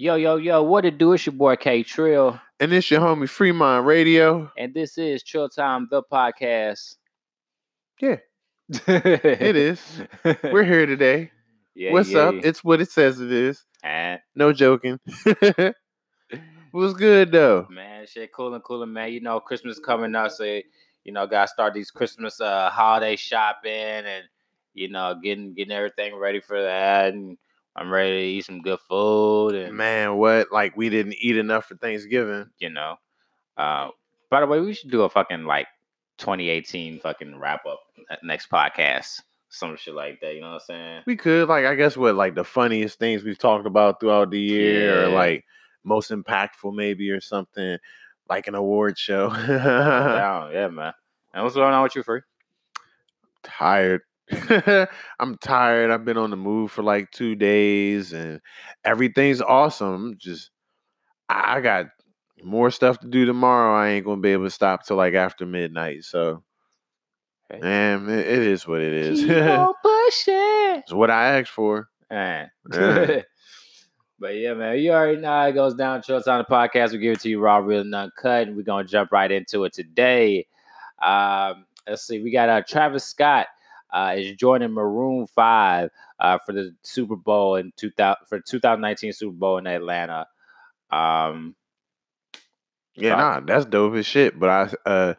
Yo, yo, yo, what it do? It's your boy K Trill. And it's your homie Fremont Radio. And this is Trill Time, the podcast. Yeah, it is. We're here today. Yeah, What's yeah. up? It's what it says it is. And, No joking. What's good though? man, shit, coolin', coolin', man. You know, Christmas coming up, so you know, gotta start these Christmas uh holiday shopping and you know, getting getting everything ready for that. And I'm ready to eat some good food and Man, what? Like we didn't eat enough for Thanksgiving. you know. Uh, by the way, we should do a fucking like 2018 fucking wrap up next podcast, some shit like that. You know what I'm saying? We could, like, I guess what like the funniest things we've talked about throughout the year, or like most impactful maybe or something, like an award show. Yeah, man. And what's going on with you, free? tired. I'm tired. I've been on the move for like two days and everything's awesome. Just I got more stuff to do tomorrow. I ain't gonna be able to stop till like after midnight. So Okay. man, it, it is what it is. Keep on pushing. it's what I asked for. Man. Yeah. but yeah, man, you already know how it goes down. Chill on the podcast. We give it to you raw, real, and uncut. And we're gonna jump right into it today. Um, let's see, we got uh Travis Scott uh is joining Maroon Five uh for the Super Bowl in two thousand for 2019 Super Bowl in Atlanta. Um, Yeah, nah, that's dope as shit. But I uh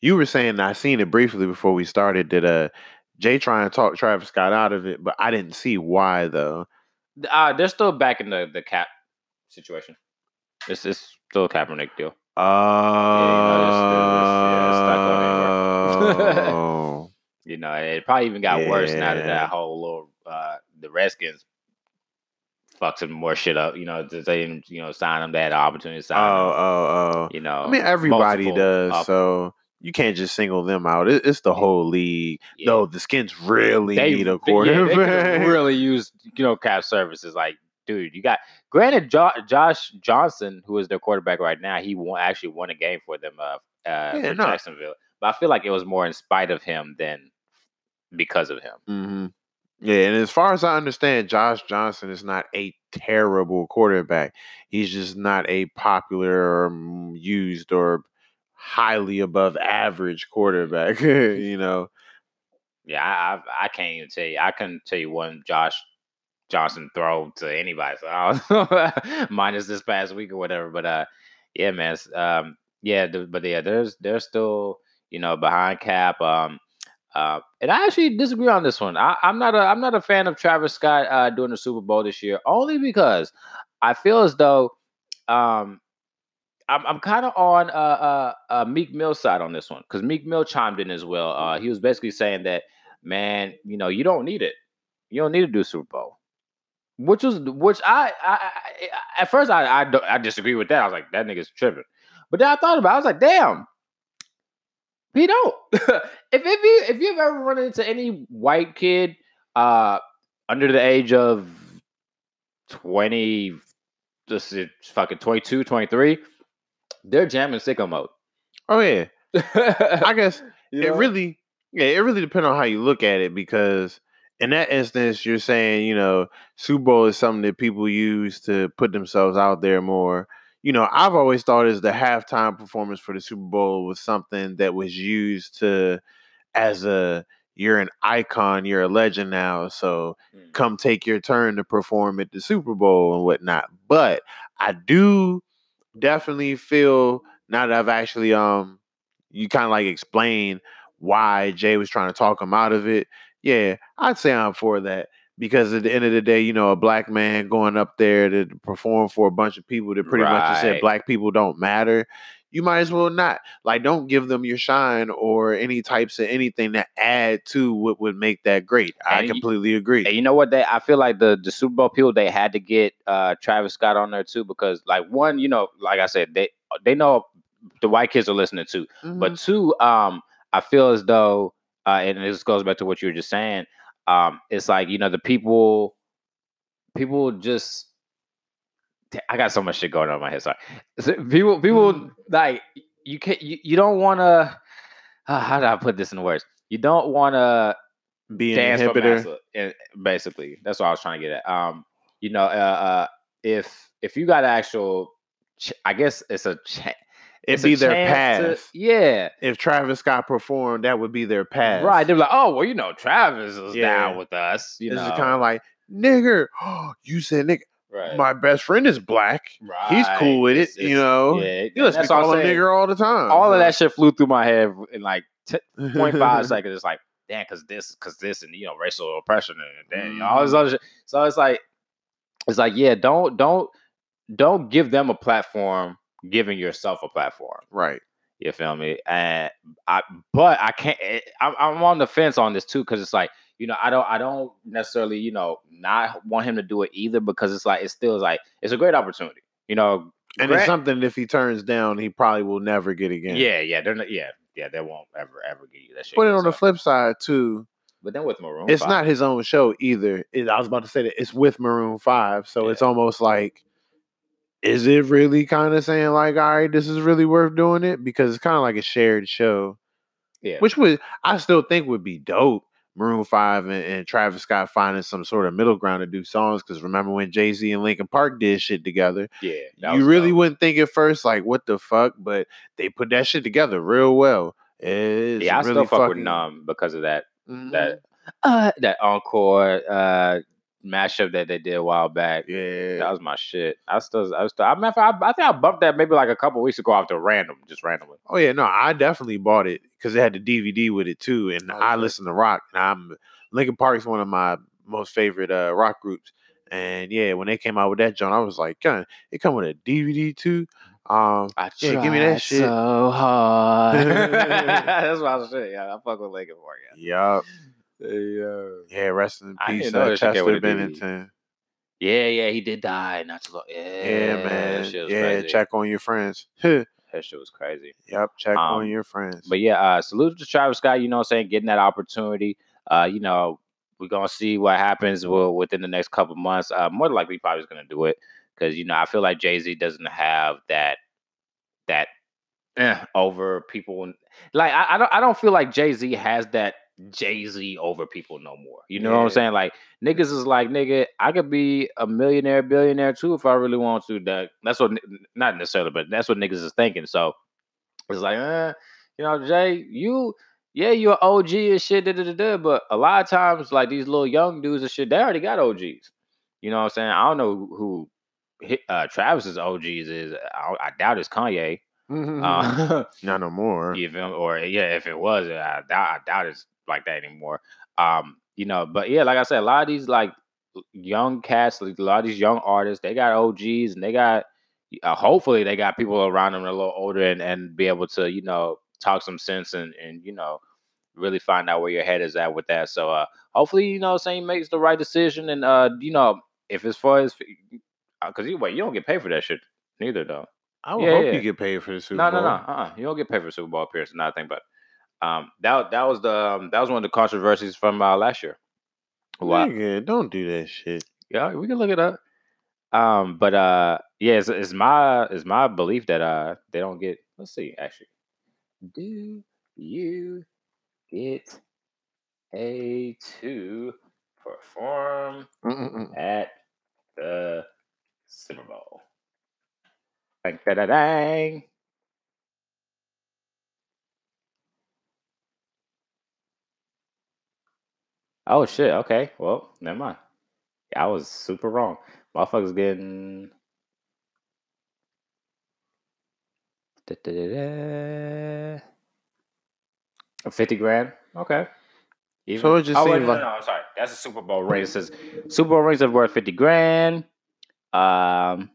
you were saying I seen it briefly before we started that uh Jay trying to talk Travis Scott out of it, but I didn't see why though. uh, they're still back in the the cap situation. It's it's still a Kaepernick deal. Oh, it's- it's- yeah, it's stuck on You know, it probably even got worse now that that whole little uh the Redskins fucked some more shit up. You know, they didn't you know sign them. that opportunity to oh, sign them. oh, oh. You know, I mean, everybody does, up- so you can't just single them out. It, it's the Yeah. whole league. yeah. No, the Skins really they, need a yeah, quarterback. they really use you know cap services. Like, dude, you got granted jo- Josh Johnson, who is their quarterback right now. He won, actually won a game for them uh, uh Yeah, for no. Jacksonville, but I feel like it was more in spite of him than because of him. hmm Yeah, and as far as I understand, Josh Johnson is not a terrible quarterback. He's just not a popular or mm, used or highly above average quarterback. you know, Yeah, I, I I can't even tell you. I couldn't tell you one Josh Johnson throw to anybody. So I don't minus this past week or whatever. But uh, yeah, man. Um, yeah, but yeah, there's they're still you know behind cap. Um, uh, and I actually disagree on this one. I, I'm not a I'm not a fan of Travis Scott uh doing the Super Bowl this year, only because I feel as though um. I'm, I'm kind of on uh, uh, uh, Meek Mill's side on this one because Meek Mill chimed in as well. He was basically saying that man, you know, you don't need it. You don't need to do Super Bowl. Which was which I, I, I at first I, I I disagree with that. I was like, that nigga's tripping. But then I thought about it, I was like, damn, he don't. if if you if you've ever run into any white kid uh under the age of 20, this is fucking 22, 23, they're jamming sicko mode. oh yeah, I I guess it really, yeah, it really depends on how you look at it because in that instance, you're saying, you know, Super Bowl is something that people use to put themselves out there more. You know, I've always thought as the halftime performance for the Super Bowl was something that was used to as a you're an icon, you're a legend now, so Mm. come take your turn to perform at the Super Bowl and whatnot. But I do definitely feel now that I've actually um you kind of like explain why Jay was trying to talk him out of it. Yeah, I'd say I'm for that because at the end of the day, you know, a black man going up there to perform for a bunch of people that pretty much said black people don't matter. You might as well not. Like, don't give them your shine or any types of anything that add to what would make that great. I And you- completely agree. And you know what? They I feel like the the Super Bowl people they had to get uh Travis Scott on there too because like one, you know, like I said, they they know the white kids are listening too. But Mhm. two, um, I feel as though uh and this goes back to what you were just saying, um, it's like, you know, the people people just I got so much shit going on in my head. Sorry. So people people Mhm. like you can't you, you don't wanna uh, how do I put this in words? You don't wanna be an dance inhibitor. massa, basically. That's what I was trying to get at. Um, you know, uh, uh, if if you got actual, ch- I guess it's a. Ch- It'd be their path. to- yeah. If Travis Scott performed, that would be their path. Right. They're like, oh well, you know, Travis is Yeah. down with us. You This know. is kind of like nigger. you said nigga. right. My best friend is black. He's cool Right. with it. It's- you know. Yeah. You listen to call him nigger all the time. All of that shit flew through my head in like t- 0.5 seconds. It's like, damn, because this, because this, and you know, racial oppression, and then you know, all Mm-hmm. this other shit. So it's like, it's like, yeah, don't, don't, don't give them a platform, giving yourself a platform. Right. You feel me? And I, but I can't. eh, I'm, I'm on the fence on this too because it's like, you know, I don't, I don't necessarily, you know, not want him to do it either because it's like, it still is like, it's a great opportunity. You know, And Grant- it's something if he turns down, he probably will never get again. yeah, yeah, they're not, yeah, yeah, they won't ever, ever give you that shit. But it on the flip side too, But then with Maroon, it's 5, not his own show either. It, I was about to say that it's with Maroon Five, so Yeah. it's almost like, is it really kind of saying like, all right, this is really worth doing it because it's kind of like a shared show, Yeah, which would I still think would be dope. Maroon Five and, and Travis Scott finding some sort of middle ground to do songs because remember when Jay Z and Linkin Park did shit together, yeah. you really dope. wouldn't think at first like what the fuck, but they put that shit together real well. It's Yeah, I really still fuck with fucking- Numb because of that Mhm. that uh that encore uh mashup that they did a while back. yeah, That was my shit. I still, I still, I, fact, I, I think I bumped that maybe like a couple weeks ago after random, just randomly. Oh yeah, no, I definitely bought it because it had the DVD with it too, and Oh, I listen to rock. And I'm Linkin Park's one of my most favorite uh, rock groups, and yeah, when they came out with that joint, I was like, God, it come with a DVD too. Um, I Yeah, give me that shit. so hard. That's my shit. Yeah, I fuck with Linkin Park. Yeah. yup, Hey, uh, yeah, rest in I didn't peace, uh, that shit came with Chester. Bennington. yeah, yeah, he did die not too long. Yeah, Yeah, man, yeah, crazy. check on your friends. yep, That shit was crazy. Yep, check on Um, your friends. But yeah, uh, salute to Travis Scott. You know, what I'm saying getting that opportunity. Uh, you know, we're gonna see what happens wi- within the next couple months. Uh, more than likely, probably is gonna do it because you know I feel like Jay Z doesn't have that that eh, over people. Like I, I don't I don't feel like Jay Z has that Jay Z over people no more. You know what I'm saying? Like niggas is like nigga, I could be a millionaire, billionaire too if I really want to. That that's what not necessarily, but that's what niggas is thinking. So it's like, eh, you know, Jay, you yeah, you're OG and shit, da, da, da, da, but a lot of times, like these little young dudes and shit, they already got OGs. You know what I'm saying? I don't know who, uh, Travis's OGs is. I, I doubt it's Kanye. Uh, Not no more. me? Or yeah, if it was, I I doubt it's like that anymore. Um, you know, but yeah, like I said, a lot of these like young cats, like, a lot of these young artists, they got OGs and they got. Uh, hopefully, they got people around them a little older and, and be able to, you know, talk some sense and and you know, really find out where your head is at with that. So, uh, hopefully, you know, saying makes the right decision and uh, you know, if as far as because you wait, you don't get paid for that shit neither though. I would yeah, hope yeah. you get paid for the Super No, Bowl. no, no. Uh-uh. You don't get paid for Super Bowl appearance. Another thing, but um, that that was the um, that was one of the controversies from uh, last year. Wow. Nigga, don't do that shit. Yeah, we can look it up. Um, but uh, yeah, it's, it's my it's my belief that uh they don't get. Let's see, actually, do you get a to perform Mm-mm-mm. at the Super Bowl? Dang, da, da, dang. Oh shit. Okay. Well, never mind. I was super wrong. Motherfuckers getting. Da-da-da-da. 50 grand. Okay. Even- So it just oh, wait, no, like- no, no, I'm sorry. That's a Super Bowl ring. It says Super Bowl rings are worth 50 grand. Um,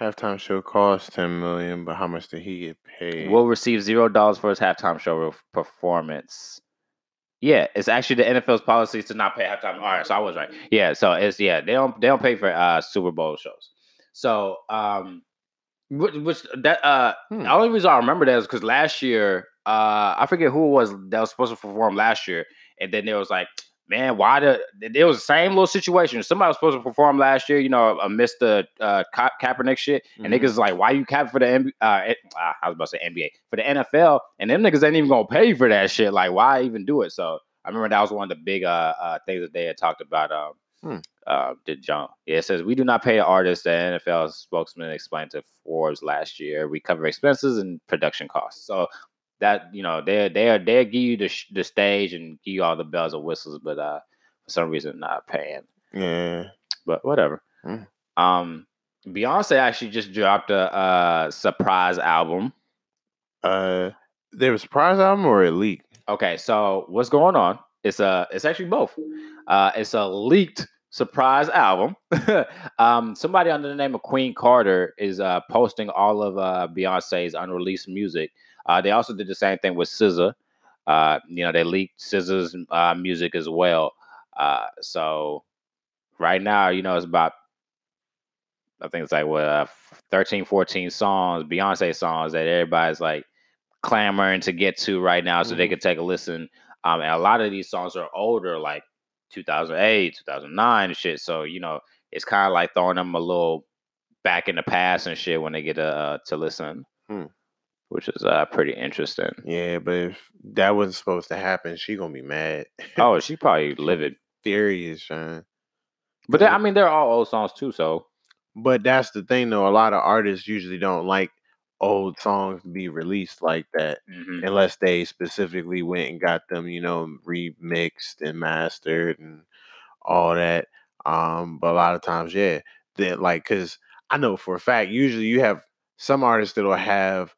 Halftime show cost ten million, but how much did he get paid? will receive zero dollars for his halftime show performance. Yeah, it's actually the NFL's policy to not pay halftime. All right, so I was right. Yeah, so it's yeah they don't they don't pay for uh Super Bowl shows. So um, which, which that uh Hmm. the only reason I remember that is because last year uh I forget who it was that was supposed to perform last year, and then there was like. Man, why the? It was the same little situation. Somebody was supposed to perform last year, you know, amidst the uh, Ka- Kaepernick shit, and Mhm. niggas is like, why you cap for the NBA? Uh, ah, I was about to say NBA for the NFL, and them niggas ain't even gonna pay for that shit. Like, why even do it? So I remember that was one of the big uh, uh things that they had talked about. Um, Hmm. Uh, did John? Yeah, it says we do not pay artists. The NFL spokesman explained to Forbes last year. We cover expenses and production costs. So that you know they they are they give you the sh- the stage and give you all the bells and whistles, but uh for some reason not paying. Yeah. But whatever. Mm. Um, Beyonce actually just dropped a uh surprise album. Uh, there was a surprise album or a leak. Okay, so what's going on? It's a it's actually both. Uh, it's a leaked surprise album. um, somebody under the name of Queen Carter is uh posting all of uh Beyonce's unreleased music. Uh, they also did the same thing with SZA. Uh, you know, they leaked SZA's uh, music as well. Uh, so right now, you know, it's about I think it's like what uh, 13, 14 songs, Beyonce songs that everybody's like clamoring to get to right now, so they Mhm. can take a listen. Um, and a lot of these songs are older, like 2008, 2009 and shit. So you know, it's kind of like throwing them a little back in the past and shit when they get uh, to listen, Hmm. Which is uh, pretty interesting. Yeah, but if that wasn't supposed to happen, she gonna be mad. Oh, she probably livid. Furious. But they, I mean, they're all old songs too. So But that's the thing, though. A lot of artists usually don't like old songs to be released like that mhm. unless they specifically went and got them, you know, remixed and mastered and all that. Um, but a lot of times, yeah, that like because I know for a fact, usually you have some artists that'll have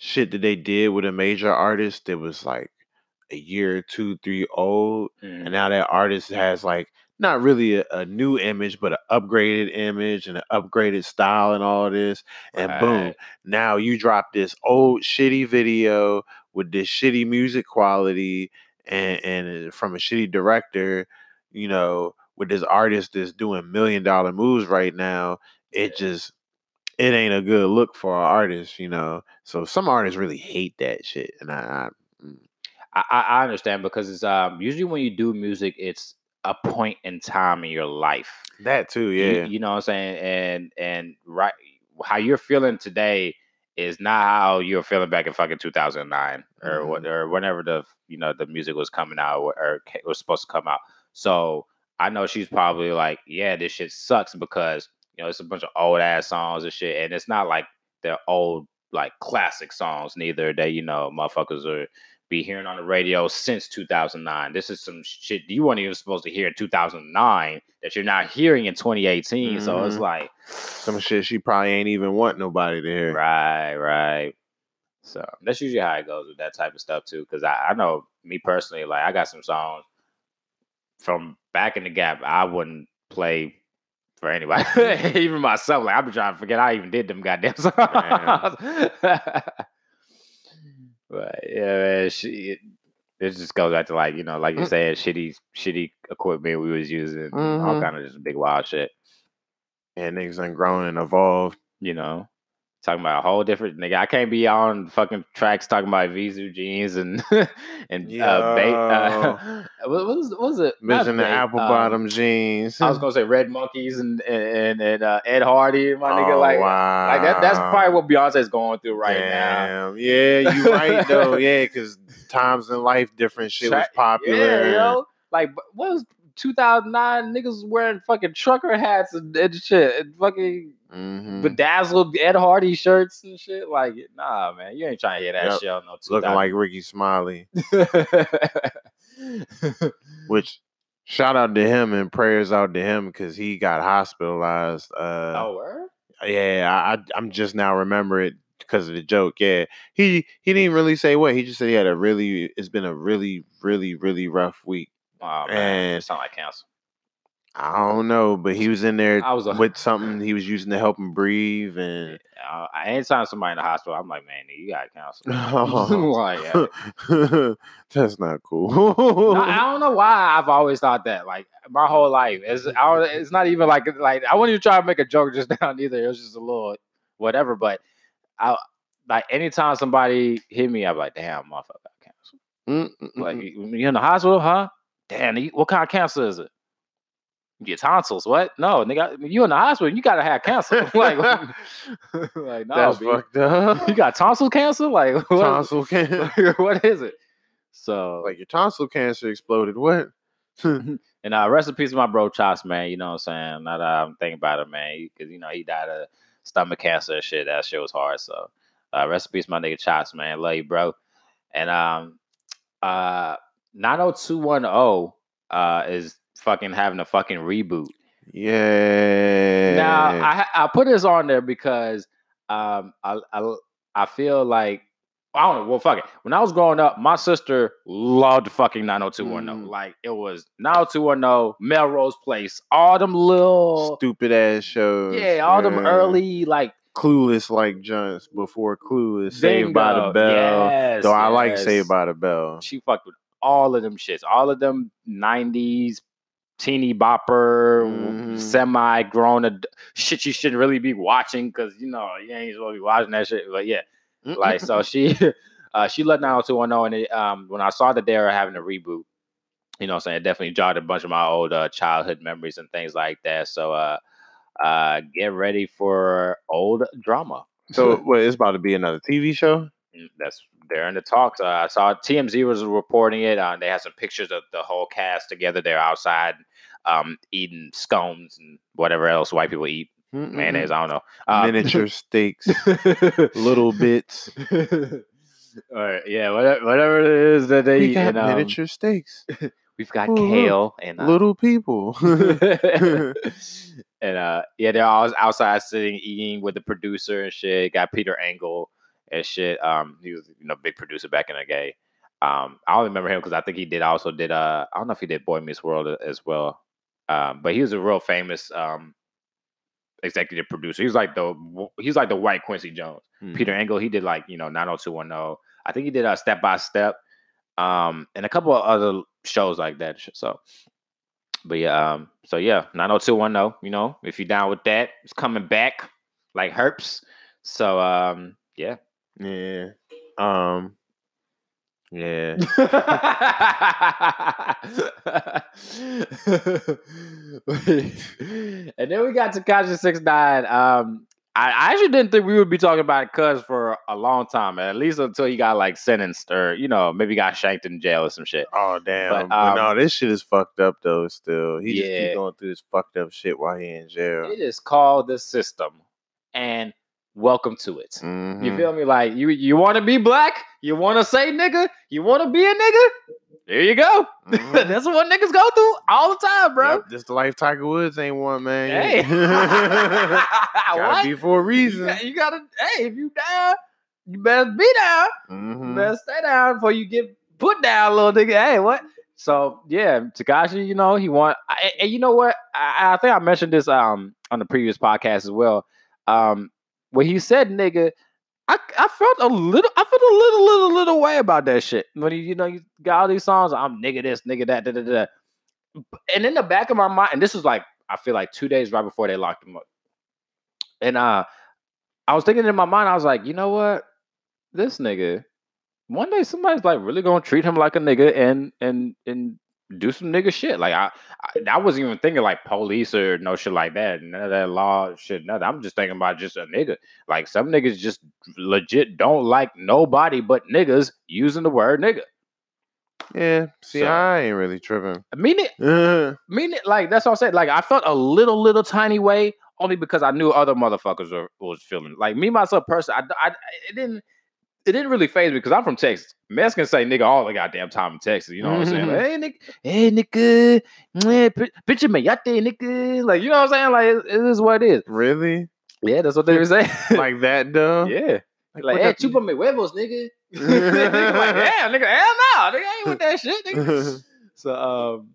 shit that they did with a major artist that was like a year two, three old, Mhm. and now that artist has like not really a, a new image, but an upgraded image and an upgraded style and all this. And boom, now you drop this old shitty video with this shitty music quality and and from a shitty director, you know, with this artist that's doing million dollar moves right now. It just it ain't a good look for an artist, you know. So some artists really hate that shit, and I, I mm, I, I I understand because it's um usually when you do music, it's a point in time in your life. that too, yeah. You, know what I'm saying? And and right how you're feeling today is not how you were feeling back in fucking 2009 or what or whenever the you know the music was coming out or, or was supposed to come out. So I know she's probably like, yeah, this shit sucks because you know it's a bunch of old ass songs and shit, and it's not like they're old like classic songs neither that you know motherfuckers are be hearing on the radio since 2009. This is some shit you weren't even supposed to hear in 2009 that you're not hearing in 2018. So it's Mhm. like Some shit she probably ain't even want nobody to hear. Right, right. So that's usually how it goes with that type of stuff too. Because I, I know me personally, like I got some songs from back in the gap I wouldn't play for anybody, even myself. Like I've been trying to forget I even did them goddamn songs. but yeah, man, she, it, it just goes back to like you know, like you Mm. said, shitty, shitty equipment we was using, all Mhm. kind of just big wild shit. And niggas done grown and evolved. you know, talking about a whole different nigga. I can't be on fucking tracks talking about Visu jeans and and uh, bait. Uh, what was what was it? Mention the apple um, bottom jeans. I was gonna say Red Monkeys and and and uh, Ed Hardy, my nigga. Oh, Like wow. like that. That's probably what Beyonce's going through right now. Yeah, you right though. Yeah, because times in life, different shit was popular. Yeah, yo. Like what was 2009? Niggas wearing fucking trucker hats and, and shit, and fucking Mhm. bedazzled Ed Hardy shirts and shit. Like, nah, man, you ain't trying to hear that Yep. shit no Looking like Rickey Smiley. Which shout out to him and prayers out to him because he got hospitalized. Uh, oh, word? yeah, I, I I'm just now remember it because of the joke. Yeah, he he didn't really say what. He just said he had a really. It's been a really really really rough week. Oh man, And- it sound like cancer. I don't know, but he was in there I was a, with something he was using to help him breathe and. uh, anytime somebody in the hospital, I'm like, man, you got cancer. Oh. like. That's not cool. No, I don't know why I've always thought that. Like my whole life, it's it's not even like like I wouldn't even try to make a joke just now either. It was just a little whatever. But I like anytime somebody hit me, I'm like, damn, motherfucker, got cancer. Mm, mm, Like mm. you you in the hospital, huh? Damn, what kind of cancer is it? You get tonsils. What? No, nigga, you in the hospital. You gotta have cancer. like, like no, That's B. fucked up. you got tonsil cancer. Like, what, tonsil cancer. what is it? So like your tonsil cancer exploded. What? And uh, rest in peace, my bro Chops, man. You know what I'm saying? Now that I'm thinking about it, man, because you know he died of stomach cancer and shit. That shit was hard. So uh, rest in peace, my nigga Chops, man. Love you, bro. And um, uh, 90210 uh is fucking having a fucking reboot. Yeah. Now I I put this on there because um I I, I feel like I don't know. Well, fuck it. When I was growing up, my sister loved fucking 90210. Mm. Like it was 90210, Melrose Place, all them little stupid ass shows. yeah, all them early like clueless like Jones before clueless. Saved by the. Bell. Yes, Though I like. Saved by the Bell. She fucked with all of them shits, all of them 90s teeny bopper, Mhm. semi grown ad- shit you shouldn't really be watching because you know you ain't supposed to be watching that shit. But yeah, like so she uh she let 90210 and it, um when I saw that they were having a reboot, you know what I'm saying, it definitely jarred a bunch of my old uh, childhood memories and things like that. So uh uh get ready for old drama. so what? It's about to be another TV show. Mm, That's they're in the talks. Uh, I saw TMZ was reporting it. Uh, they had some pictures of the whole cast together. They're outside um, eating scones and whatever else white people eat. Mm-mm. Mayonnaise, I don't know. Uh, miniature steaks, little bits. All right, yeah, whatever, whatever it is that they We eat. got and, um, miniature steaks. we've got Ooh, kale and uh, little people. and uh, yeah, they're all outside sitting eating with the producer and shit. Got Peter Engel and shit. Um, he was you know big producer back in the day. Um, I only remember him because I think he did also did uh I don't know if he did Boy Meets World as well. Um, but he was a real famous um executive producer. He was like the he's like the white Quincy Jones. Mm. Peter Engel, he did like, you know, 90210. I think he did a step by step. Um, and a couple of other shows like that. So but yeah, um, so yeah, 90210, you know, if you're down with that, it's coming back like herps. So um, yeah. Yeah. Um. Yeah. and then we got Tekashi Six Nine. Um, I, I actually didn't think we would be talking about Cuz for a long time, at least until he got like sentenced or you know maybe got shanked in jail or some shit. Oh damn! But, um, no, this shit is fucked up though. Still, he just keep going through this fucked up shit while he in jail. It is called the system, and welcome to it. You Mhm. feel me? Like you, you want to be black? You want to say nigga? You want to be a nigga? There you go. Mhm. That's what niggas go through all the time, bro. Yep, this the life Tiger Woods ain't one, man. Hey, Gotta what? be for a You, reason. got, you gotta. Hey, if you down, you better be down. You Mhm. better stay down before you get put down, little nigga. Hey, what? So yeah, Tekashi, you know he want, I- and you know what? I, I think I mentioned this um on the previous podcast as well. Um, when he said nigga, I I felt a little, I felt a little, little, little way about that shit. When he, you know, you got all these songs, I'm nigga this, nigga that, da da da. And in the back of my mind, and this was like I feel like two days right before they locked him up, and uh, I was thinking in my mind, I was like, you know what, this nigga, one day somebody's like really gonna treat him like a nigga and and and do some nigga shit. Like I, I, I wasn't even thinking like police or no shit like that. None of that law shit. Nothing. I'm just thinking about just a nigga. Like some niggas just legit don't like nobody but niggas using the word nigga. Yeah. See, So- I ain't really tripping. I mean it. Uh, mean it. Like that's what I said. Like I felt a little, little tiny way only because I knew other motherfuckers were, was feeling. Like me myself, person, I, I, it didn't. It didn't really phase me because I'm from Texas. Mexicans say nigga all the goddamn time in Texas. You know what I'm saying? Like, hey nigga, hey nigga, picture me yate nigga. Like you know what I'm saying? Like it, it is what it is. really? Yeah, that's what they were saying. Like that though? yeah, Like, like hey, chupa me huevos, nigga. nigga like damn, nigga, hell no, nigga I ain't with that shit, nigga. So um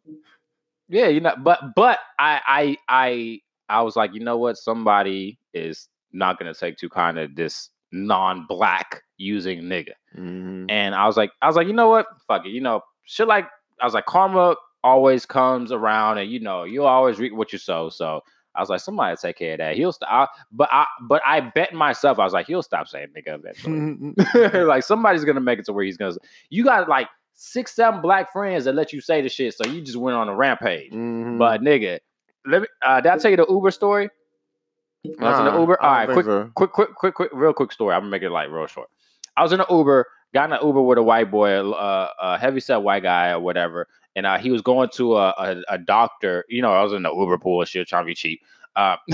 yeah, you know, but but I I I I was like, you know what? Somebody is not gonna take too kind of this non-black using nigga. Mhm. And I was like, I was like, you know what? Fuck it. You know, shit like I was like, karma always comes around and you know, you always reap what you sow. So I was like, somebody take care of that. He'll stop. But I but I bet myself, I was like, he'll stop saying nigga eventually. like somebody's gonna make it to where he's gonna. You got like six, seven black friends that let you say the shit, so you just went on a rampage. Mhm. But nigga, let me. Uh, did I tell you the Uber story? When I was in the Uber. All right, quick, so. quick, quick, quick, quick, real quick story. I'm gonna make it like real short. I was in an Uber, got in an Uber with a white boy, uh, a heavy set white guy or whatever, and uh, he was going to a, a, a doctor. You know, I was in the Uber pool and shit, trying to be cheap. Uh,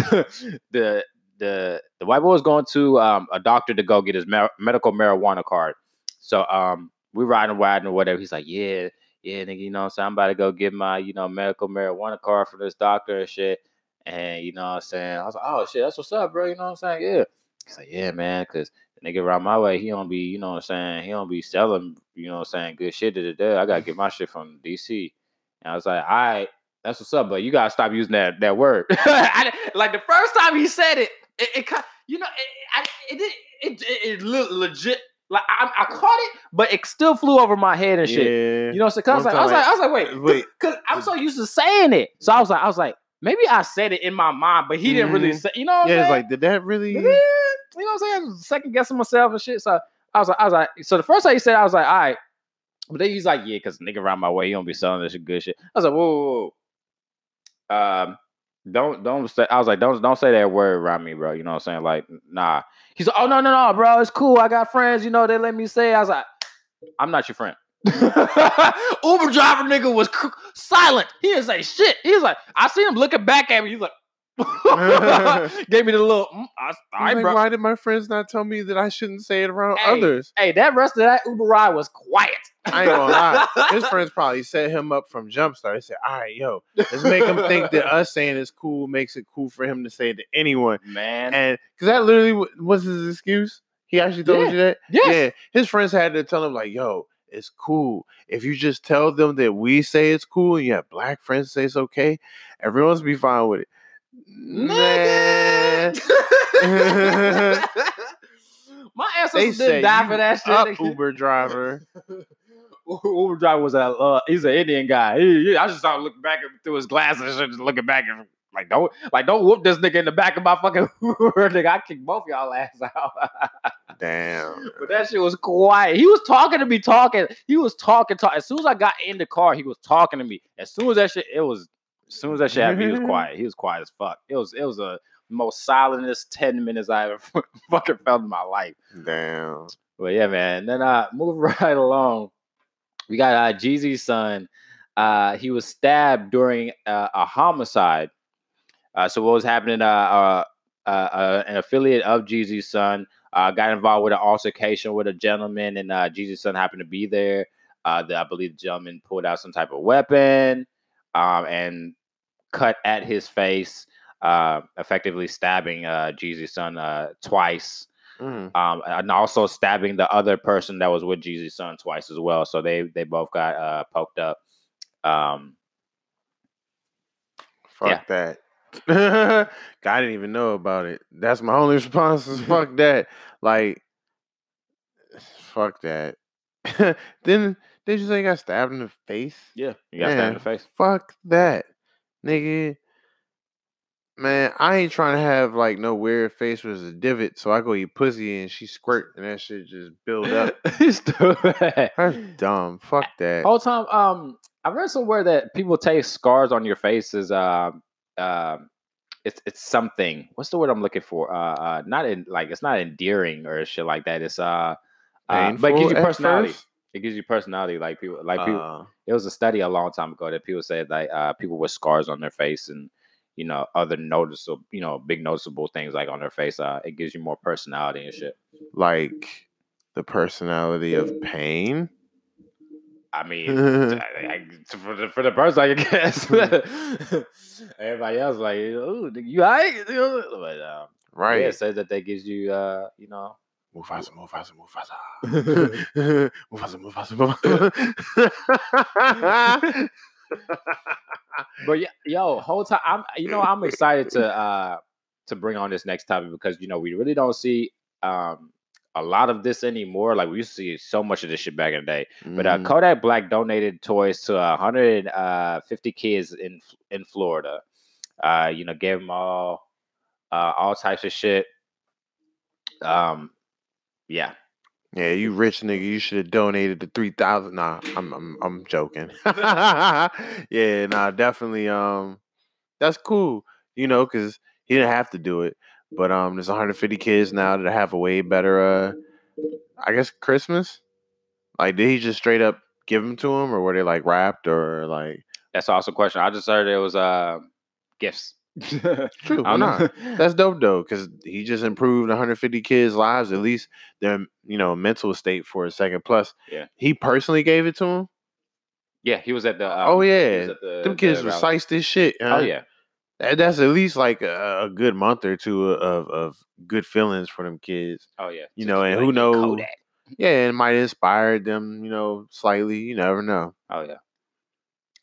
the the the white boy was going to um, a doctor to go get his mar- medical marijuana card. So um, we riding, riding or whatever. He's like, yeah, yeah, nigga, you know, so I'm about to go get my, you know, medical marijuana card from this doctor and shit. And you know what I'm saying? I was like, oh shit, that's what's up, bro. You know what I'm saying? Yeah. He's like, yeah, man, because the nigga around my way, he don't be, you know what I'm saying? He don't be selling, you know what I'm saying, good shit to the day. I gotta get my shit from DC. And I was like, all right, that's what's up, but you gotta stop using that that word. I, like the first time he said it, it, it you know, it, it, it, it, it, it legit. Like I, I caught it, but it still flew over my head and shit. Yeah. You know, so I was like, I was like, I was like, wait, Wait. because I'm so used to saying it. So I was like, I was like, maybe I said it in my mind, but he didn't really Mhm. say. You know what I'm Yeah, it's like, did that really? Yeah, you know what I'm saying? Second guessing myself and shit. So I was like, I was like, so the first time he said, I was like, all right. But then he's like, yeah, because nigga around my way, he don't be selling this good shit. I was like, whoa, whoa, whoa. Um, don't don't say. I was like, don't don't say that word around me, bro. You know what I'm saying? Like, nah. He's like, oh no no no, bro, it's cool. I got friends. You know, they let me say. I was like, I'm not your friend. Uber driver nigga was cr- silent. He didn't say shit. He was like, I see him looking back at me. He's like, gave me the little. Mm, I, I'm like, why did my friends not tell me that I shouldn't say it around Hey. others? Hey, that rest of that Uber ride was quiet. I ain't gonna lie. His friends probably set him up from Jumpstart. They said, "All right, yo, let's make him think that us saying it's cool makes it cool for him to say it to anyone." man. And because that literally was his excuse. He actually told Yeah. you that. Yes. Yeah, his friends had to tell him like, "Yo, it's cool. If you just tell them that we say it's cool, and you have black friends say it's okay, everyone's be fine with it." Nigga. My ancestors didn't die for that shit. up. Uber driver. Uber driver was a uh, he's an Indian guy. He, he- I just started looking back through his glasses and just looking back and like don't like don't whoop this nigga in the back of my fucking Uber, nigga. I kick both y'all ass out. Damn. But that shit was quiet. He was talking to me, talking. He was talking, talking. As soon as I got in the car, he was talking to me. As soon as that shit, it was. As soon as that shit happened, he was quiet. He was quiet as fuck. It was. It was a most silentest ten minutes I ever fucking felt in my life. Damn. But yeah, man. Then uh, move right along, we got uh, Jeezy's son. Uh, he was stabbed during uh, a homicide. Uh, so what was happening? Uh, uh, uh, uh, an affiliate of Jeezy's son uh, got involved with an altercation with a gentleman, and uh, Jeezy's son happened to be there. Uh, the, I believe the gentleman pulled out some type of weapon um, and cut at his face, uh, effectively stabbing uh, Jeezy's son uh, twice Mm. um, and also stabbing the other person that was with Jeezy's son twice as well. So they they both got uh, poked up. Um, Fuck that. I didn't even know about it. That's my only response is fuck that. Like, fuck that. then they just say got stabbed in the face. yeah, you got stabbed in the face. Fuck that, nigga. Man, I ain't trying to have like no weird face with a divot, so I go eat pussy and she squirt and that shit just build up. Stupid. That's dumb. Fuck that. Whole time, um, I read somewhere that people take scars on your face is um, um, it's it's something. What's the word I'm looking for? Uh, uh not in like it's not endearing or shit like that. It's uh, uh but it gives you personality. It gives you personality. Like people, like people. Uh, it was a study a long time ago that people said like uh, people with scars on their face and you know other noticeable you know big noticeable things like on their face uh, it gives you more personality and shit like the personality of pain. I mean I- I- for, the, for the person i guess everybody else like nigga, you all right but um, right. yeah it says that that gives you uh you know Mufasa, Mufasa, Mufasa. Mufasa, Mufasa, Mufasa. but yeah, yo, whole time I'm you know I'm excited to uh to bring on this next topic because you know we really don't see um a lot of this anymore. Like we used to see so much of this shit back in the day. But uh, Mhm. Kodak Black donated toys to 150 kids in in Florida. Uh, you know, gave them all uh, all types of shit. Um, yeah, yeah, you rich nigga, you should have donated the three thousand. Nah, I'm I'm I'm joking. yeah, nah, definitely. Um, that's cool. You know, because he didn't have to do it. But um, there's 150 kids now that have a way better. Uh, I guess Christmas. Like, did he just straight up give them to him, or were they like wrapped or like? That's also a question. I just heard it was uh gifts. True, I why don't That's dope though, because he just improved 150 kids' lives, at least their you know mental state for a second. Plus, Yeah. he personally gave it to him. yeah, he was at the. Um, oh yeah, the- them kids the were rally. this shit. Oh yeah, That- that's at least like a, a good month or two of of good feelings for them kids. oh yeah. You know, and who knows? Kodak. Yeah, it might inspire them, you know, slightly. You never know. Oh yeah.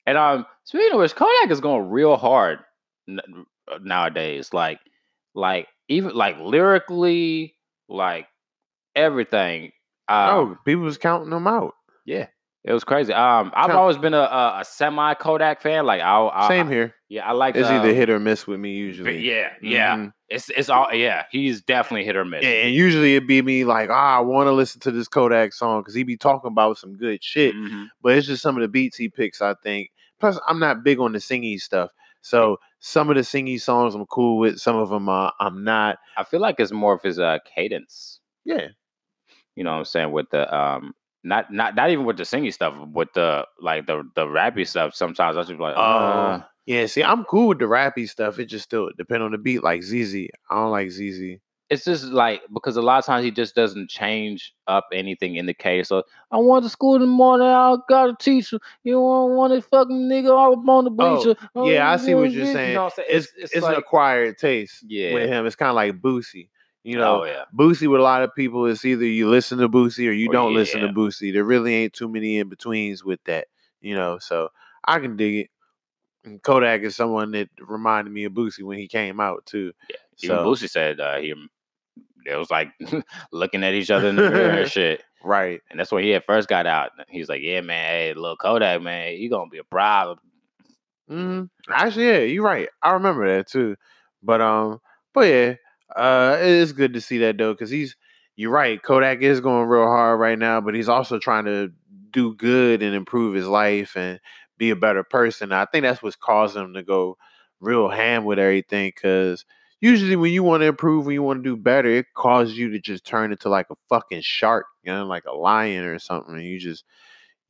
And um, speaking of which, Kodak is going real hard n- uh, nowadays. Like, like even like lyrically, like everything. Um, oh, people was counting them out. yeah, it was crazy. Um, I've Count- always been a, a, a semi Kodak fan. Like, I, I Same here. Yeah, I like. It's either um, hit or miss with me usually. Yeah, yeah. Mhm. It's it's all yeah. He's definitely hit or miss. Yeah, and usually it'd be me like, ah, I want to listen to this Kodak song because he be talking about some good shit. Mhm. But it's just some of the beats he picks, I think. Plus, I'm not big on the singy stuff, so some of the singy songs I'm cool with. Some of them uh, I'm not. I feel like it's more of his uh cadence. Yeah, You know what I'm saying? With the um not not not even with the singing stuff, with the like the the rappy stuff. Sometimes I just be like, Oh, uh, yeah. See, I'm cool with the rappy stuff. It just still depend on the beat. Like ZZ, I don't like ZZ. it's just like because a lot of times he just doesn't change up anything in the case. So I went to school in the morning. I got a teacher. You don't want to fucking nigga all up on the Oh, bleacher. Oh, yeah, I see what you're saying. You know what saying? It's it's, an acquired taste Yeah. with him. It's kind of like Boosie. You know, oh yeah, Boosie with a lot of people is either you listen to Boosie or you Oh, don't listen to. Boosie. There really ain't too many in betweens with that, you know. So I can dig it. And Kodak is someone that reminded me of Boosie when he came out too. even So- Boosie said uh, he it was like looking at each other in the mirror and shit. Right. And that's when he had first got out. He was like, "Yeah, man, hey, little Kodak, man, you gonna be a problem." hmm Actually, yeah, you're right. I remember that too. But um, but yeah, uh, it is good to see that though, because he's you're right. Kodak is going real hard right now, but he's also trying to do good and improve his life and be a better person. I think that's what's causing him to go real ham with everything. Because usually, when you want to improve, when you want to do better, it causes you to just turn into like a fucking shark, you know, like a lion or something. And you just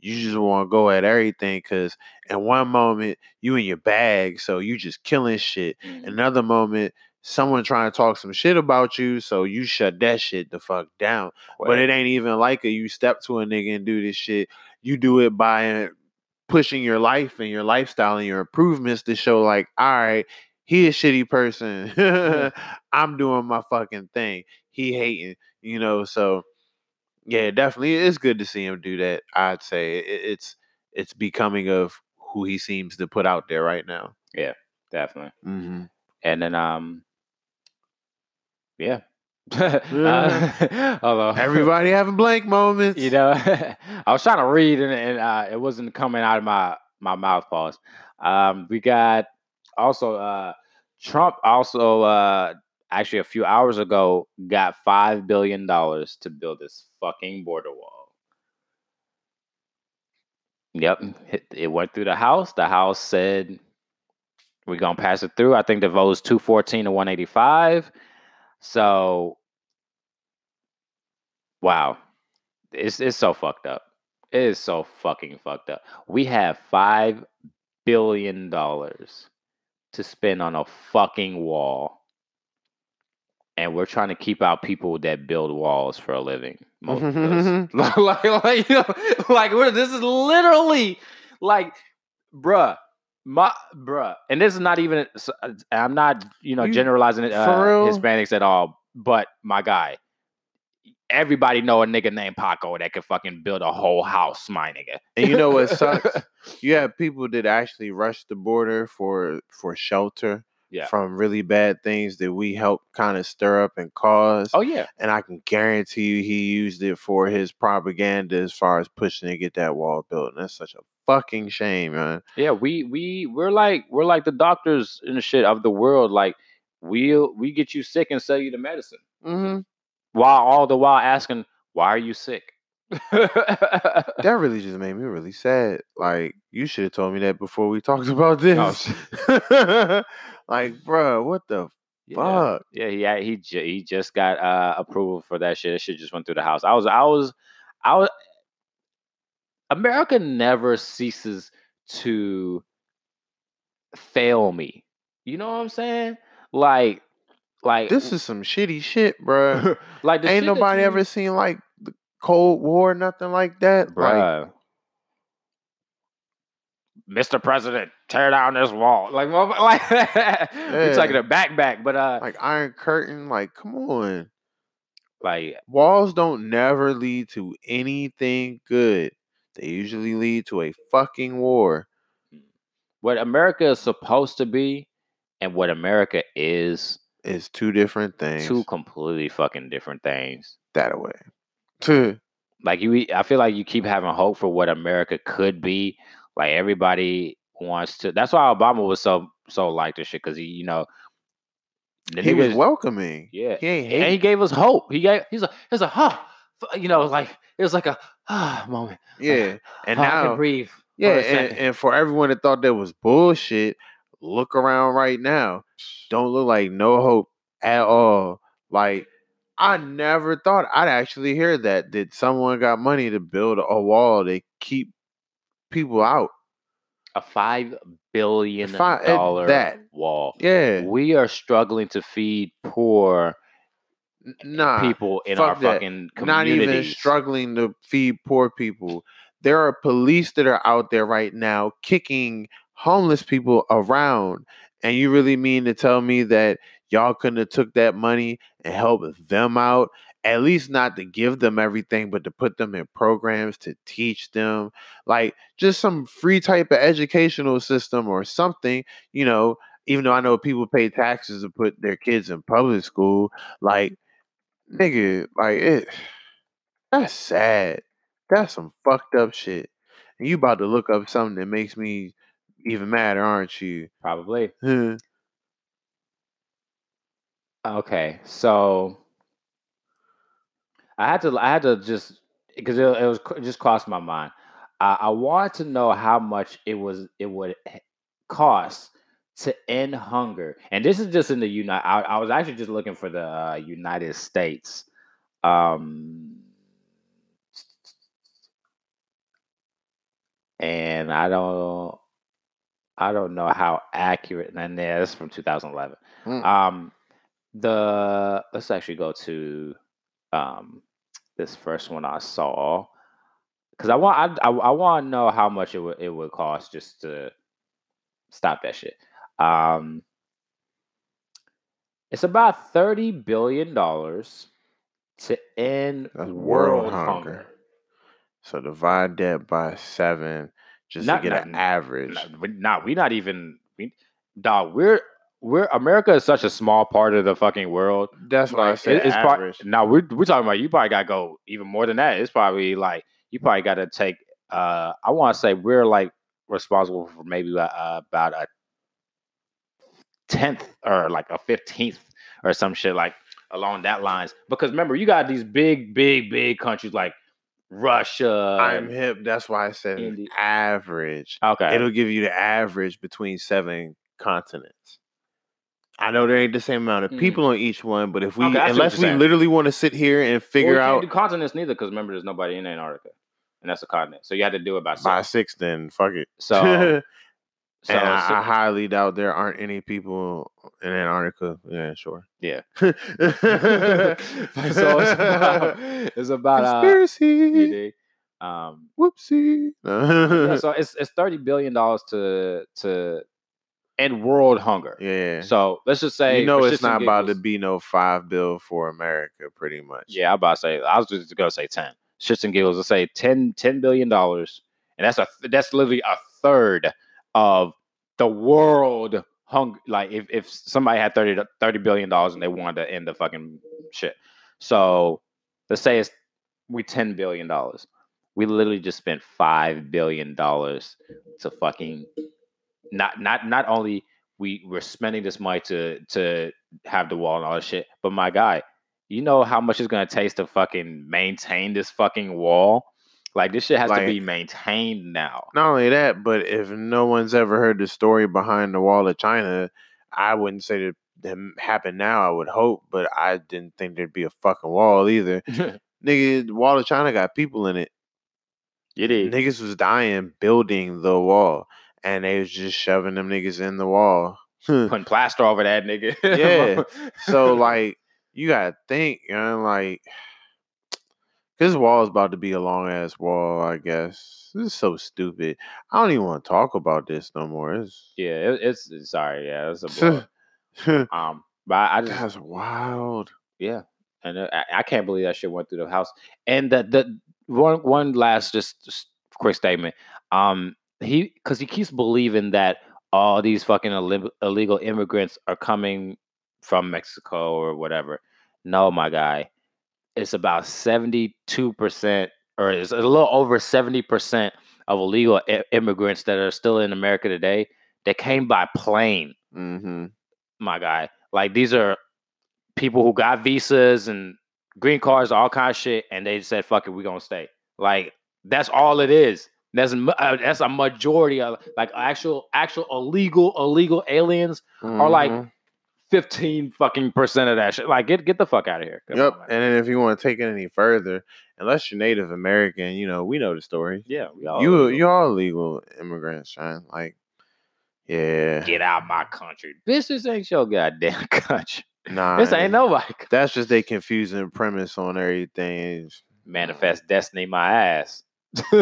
you just want to go at everything because in one moment you in your bag, so you just killing shit. Another moment, someone trying to talk some shit about you, so you shut that shit the fuck down. But it ain't even like a you step to a nigga and do this shit. You do it by pushing your life and your lifestyle and your improvements to show like, all right, he a shitty person. I'm doing my fucking thing. He hating, you know. So yeah, definitely, it's good to see him do that. I'd say it's it's becoming of who he seems to put out there right now. Yeah, definitely. Mm-hmm. And then um, yeah. uh, although Everybody having blank moments. you know, I was trying to read and, and uh, it wasn't coming out of my my mouth. Pause. Um, we got also uh, Trump also uh, actually a few hours ago got five billion dollars to build this fucking border wall. Yep, it, it went through the House. The House said we're gonna pass it through. I think the vote was two fourteen to one eighty five. So, wow, it's it's so fucked up. It is so fucking fucked up. We have five billion dollars to spend on a fucking wall, and we're trying to keep out people that build walls for a living. Most of us. like, like, you know, like this is literally like, bruh. My bruh, and this is not even. uh, I'm not, you know, You- generalizing it, uh. Hispanics at all. But my guy, everybody know a nigga named Paco that could fucking build a whole house, my nigga. And you know what sucks? you have people that actually rush the border for for shelter Yeah. from really bad things that we help kind of stir up and cause. Oh yeah, And I can guarantee you he used it for his propaganda as far as pushing to get that wall built. And that's such a fucking shame, man. yeah. We we we're like we're like the doctors and the shit of the world. Like we'll we get you sick and sell you the medicine. Mm-hmm. while all the while asking, "Why are you sick?" That really just made me really sad. Like you should have told me that before we talked about this. Oh, like, bruh, what the yeah. fuck? yeah, he he he just got uh, approval for that shit. That shit just went through the house. I was I was I was America never ceases to fail me. You know what I'm saying? Like, like This is some shitty shit, bruh. like Ain't nobody you- ever seen like the Cold War, or nothing like that. Like, Bruh. Mr. President, tear down this wall. Like, like we're talking a back back, but uh, like Iron Curtain. Like, come on. like Walls don't never lead to anything good. They usually lead to a fucking war. Mm. what America is supposed to be and what America is, is two different things. two completely fucking different things. that away. Tuh. Like you, I feel like you keep having hope for what America could be. Like everybody wants to. That's why Obama was so so like this shit because he, you know, the he was welcoming. Yeah, He and he gave us hope. He gave he's a he's a huh, you know, like it was like a ah moment. Yeah. And Huh, I now can breathe. Yeah, and, and for everyone that thought that was bullshit, look around right now. Don't look like no hope at all. Like I never thought I'd actually hear that. That someone got money to build a wall to keep people out. a five billion Fi- eh, that. wall. Yeah. We are struggling to feed poor N- Nah. people in our that. fucking Not even struggling to feed poor people. There are police that are out there right now kicking homeless people around. And you really mean to tell me that y'all couldn't have took that money and helped them out? At least not to give them everything, but to put them in programs to teach them, like just some free type of educational system or something, you know. Even though I know people pay taxes to put their kids in public school, like mm. Nigga, like it that's sad. That's some fucked up shit. And you about to look up something that makes me even madder, aren't you? Probably. Okay, so I had to I had to just because it, it was it just crossed my mind. I, I wanted to know how much it was it would eh, cost to end hunger, and this is just in the United. I, I was actually just looking for the uh, United States. Um, and I don't I don't know how accurate. And yeah, this is from 2011. Mm. Um, the let's actually go to um this first one I saw because I want I, I, I want to know how much it would it would cost just to stop that shit. Um, it's about thirty billion dollars to end world, world hunger. hunger. So divide that by seven just Not- to get not- an average. Nah, we, nah, we not even we, dog. We're we're America is such a small part of the fucking world. That's why I Like, said it- it's average. now we're we're talking about you probably got to go even more than that. It's probably like you probably got to take. Uh, I want to say we're like responsible for maybe uh, about a tenth or like a fifteenth or some shit like along that lines. Because remember, you got these big, big, big countries like Russia. I'm hip. That's why I said an Indi- average. okay. It'll give you the average between seven continents. I know there ain't the same amount of Mhm. people on each one, but if we, Okay, I see what unless we literally want to sit here and Well, we figure can't out do continents neither because remember, there's nobody in Antarctica, and that's a continent. So you had to do it by by six. six, then fuck it. So, so, and I, so- I highly doubt there aren't any people in Antarctica. Yeah, sure. yeah. so it's about, it's about uh, conspiracy. dig? Um, Whoopsie. yeah, so it's it's thirty billion dollars to to end world hunger. yeah. So let's just say you know it's not about to be no five bill for America, pretty much. Yeah, I'm about to say. I was just gonna say ten. Shits and giggles. Let's say 10, 10 billion dollars, and that's a that's literally a third of the world hung Like if if somebody had 30, to- 30 billion dollars and they wanted to end the fucking shit. So let's say it's we ten billion dollars. We literally just spent five billion dollars to fucking not not not only we we're spending this money to to have the wall and all that shit, but my guy, you know how much it's gonna take to fucking maintain this fucking wall? Like this shit has to be maintained now. Not only that, but if no one's ever heard the story behind the wall of China, I wouldn't say that happened now. I would hope, but I didn't think there'd be a fucking wall either. Nigga, the wall of China got people in it. You did. Niggas was dying building the wall, and they was just shoving them niggas in the wall. Putting plaster over that nigga. Yeah. so like, you gotta think, you know, like this wall is about to be a long ass wall. I guess this is so stupid. I don't even want to talk about this no more. It's yeah, it, it's it's- sorry. Yeah, it's a blow. um, but I I just that's wild. Yeah, and uh, I, I can't believe that shit went through the house. And the the one one last just, just quick statement. Um, he because he keeps believing that all these fucking illi- illegal immigrants are coming from Mexico or whatever. No, my guy, it's about seventy two percent, or it's a little over seventy percent of illegal i- immigrants that are still in America today that came by plane Mm-hmm. my guy. Like these are people who got visas and green cards, all kind of shit, and they said, "Fuck it, we're gonna stay." Like that's all it is. That's uh, that's a majority of like actual actual illegal illegal aliens are like Mhm. fifteen fucking percent of that shit. Like get get the fuck out of here. Come Yep. on, and then if you want to take it any further, unless you're Native American, you know we know the story. yeah, we all you you all legal immigrants, Sean. Like, yeah, get out my country. Bitch, this ain't your goddamn country. nah. This ain't nobody. That's just they confusing premise on everything. Manifest destiny, my ass.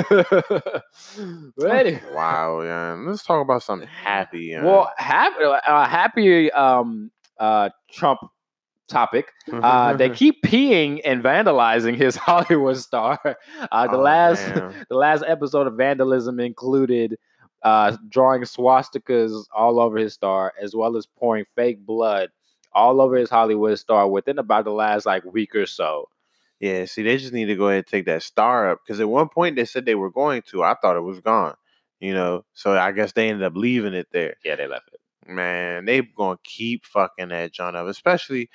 Ready? Wow, yeah. Let's talk about something happy. Yeah. Well, happy, uh, happy um, uh, Trump topic. Uh, they keep peeing and vandalizing his Hollywood star. Uh, the Oh, last man. the last episode of vandalism included uh, drawing swastikas all over his star, as well as pouring fake blood all over his Hollywood star within about the last like week or so. Yeah, see, they just need to go ahead and take that star up because at one point they said they were going to. I thought it was gone, you know. So I guess they ended up leaving it there. Yeah, they left it. Man, they gonna keep fucking that John up, especially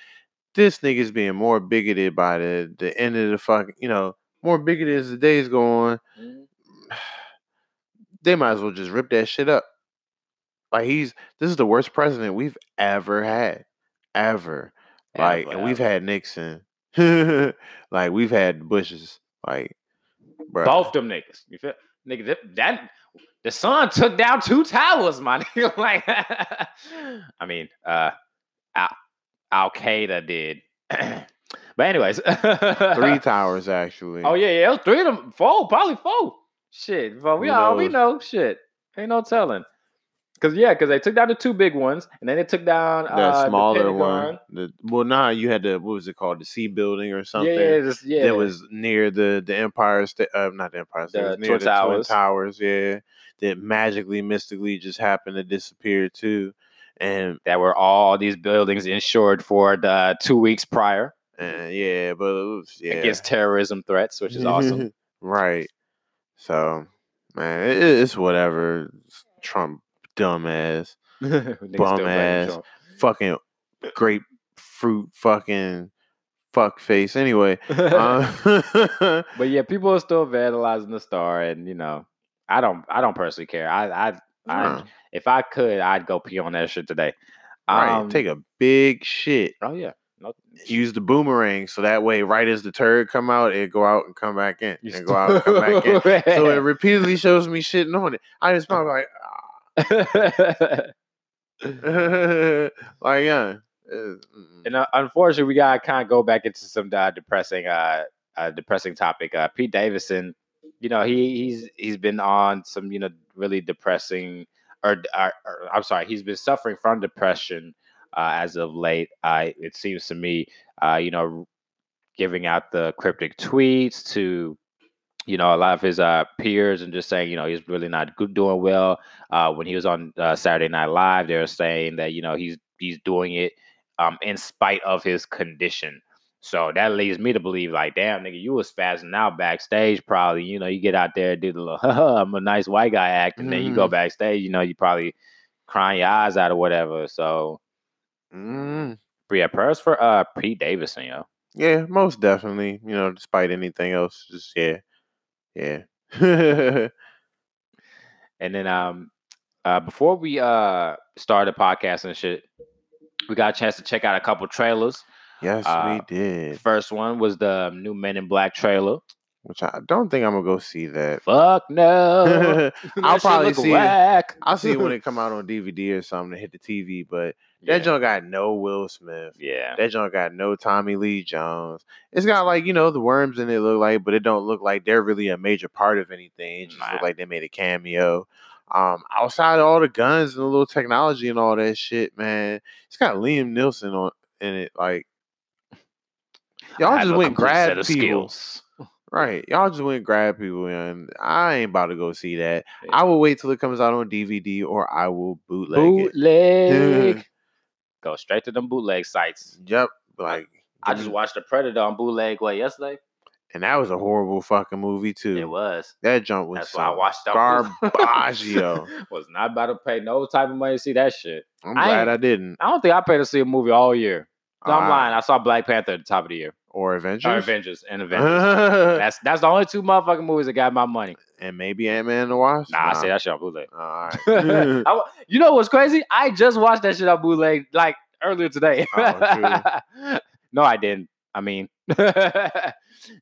this nigga's being more bigoted by the the end of the fucking, you know, more bigoted as the days go on. Mm-hmm. They might as well just rip that shit up. Like he's this is the worst president we've ever had, ever. Like, Ever, and we've had Nixon. like we've had Bushes. Like, bro. Both them niggas. You feel nigga that, that the sun took down two towers, my nigga. like I mean, uh Al Al Qaeda did. but anyways. Three towers actually. Oh yeah, yeah, it was three of them. Four, probably four. Shit. But we Who all we know shit. Ain't no telling. Cause yeah, cause they took down the two big ones, and then they took down the uh, smaller the one. The well, nah, you had the what was it called, the C building or something. Yeah, yeah, just, yeah. That was near the the Empire State, uh, not the Empire State, it The was near Twin the Towers. Twin Towers. Yeah, that magically, mystically just happened to disappear too, and that were all these buildings insured for the two weeks prior uh, yeah, but it was, yeah, against terrorism threats, which is awesome. right. So, man, it, it's whatever. Trump, dumbass, Bum ass. Fucking grapefruit, fucking fuck face. Anyway, uh, but yeah, people are still vandalizing the star, and you know, I don't, I don't personally care. I, I, if I could, I'd go pee on that shit today. right, Um, take a big shit. Oh yeah, no, Use the boomerang so that way, right as the turd come out, it go out and come back in, and go out and come back in. So it repeatedly shows me shitting on it. I just smell like, ah. like yeah. uh, and uh, unfortunately, we gotta kind of go back into some uh, depressing, uh, uh, depressing topic. Uh, Pete Davidson, you know, he he's he's been on some, you know, really depressing, or, or, or I'm sorry, he's been suffering from depression uh, as of late. Uh, it seems to me, uh, you know, giving out the cryptic tweets to you know a lot of his uh, peers and just saying you know he's really not good doing well uh, when he was on uh, saturday night live they were saying that you know he's he's doing it um, in spite of his condition so that leads me to believe like damn nigga you was spazzing out backstage probably you know you get out there do the little i'm a nice white guy act and then you go backstage you know you probably crying your eyes out or whatever so Mm, but yeah prayers for uh pete davidson yo yeah, most definitely. You know, despite anything else, just yeah, yeah. And then um uh before we uh started podcast and shit, we got a chance to check out a couple trailers. Yes, Uh, we did. First one was the new Men in Black trailer. which I don't think I'm gonna go see that. Fuck no. I'll probably see it. I'll see it when it come out on DVD or something to hit the TV. But yeah. that joint got no Will Smith. yeah. That joint got no Tommy Lee Jones. It's got like you know the worms in it look like, but it don't look like they're really a major part of anything. It just Nah. look like they made a cameo. Um, outside of all the guns and the little technology and all that shit, man, it's got Liam Neeson on in it. Like y'all just went grab of people, skills. right? Y'all just went grab people, and I ain't about to go see that. Yeah. I will wait till it comes out on DVD, or I will bootleg it. Bootleg. Go straight to them bootleg sites. Yep, like I just watched the Predator on bootleg what yesterday. and that was a horrible fucking movie too. It was. That jump was That's why I watched it on garbaggio. was not about to pay no type of money to see that shit. I'm I glad I didn't. I don't think I paid to see a movie all year. No, I'm Ah, lying. I saw Black Panther at the top of the year. Or Or Avengers. Avengers and Avengers. that's that's the only two motherfucking movies that got my money. and maybe Ant Man and the Wasp. Nah, I say that shit on bootleg. All right. I you know what's crazy? I just watched that shit on bootleg like earlier today. Oh, no, I didn't. I mean,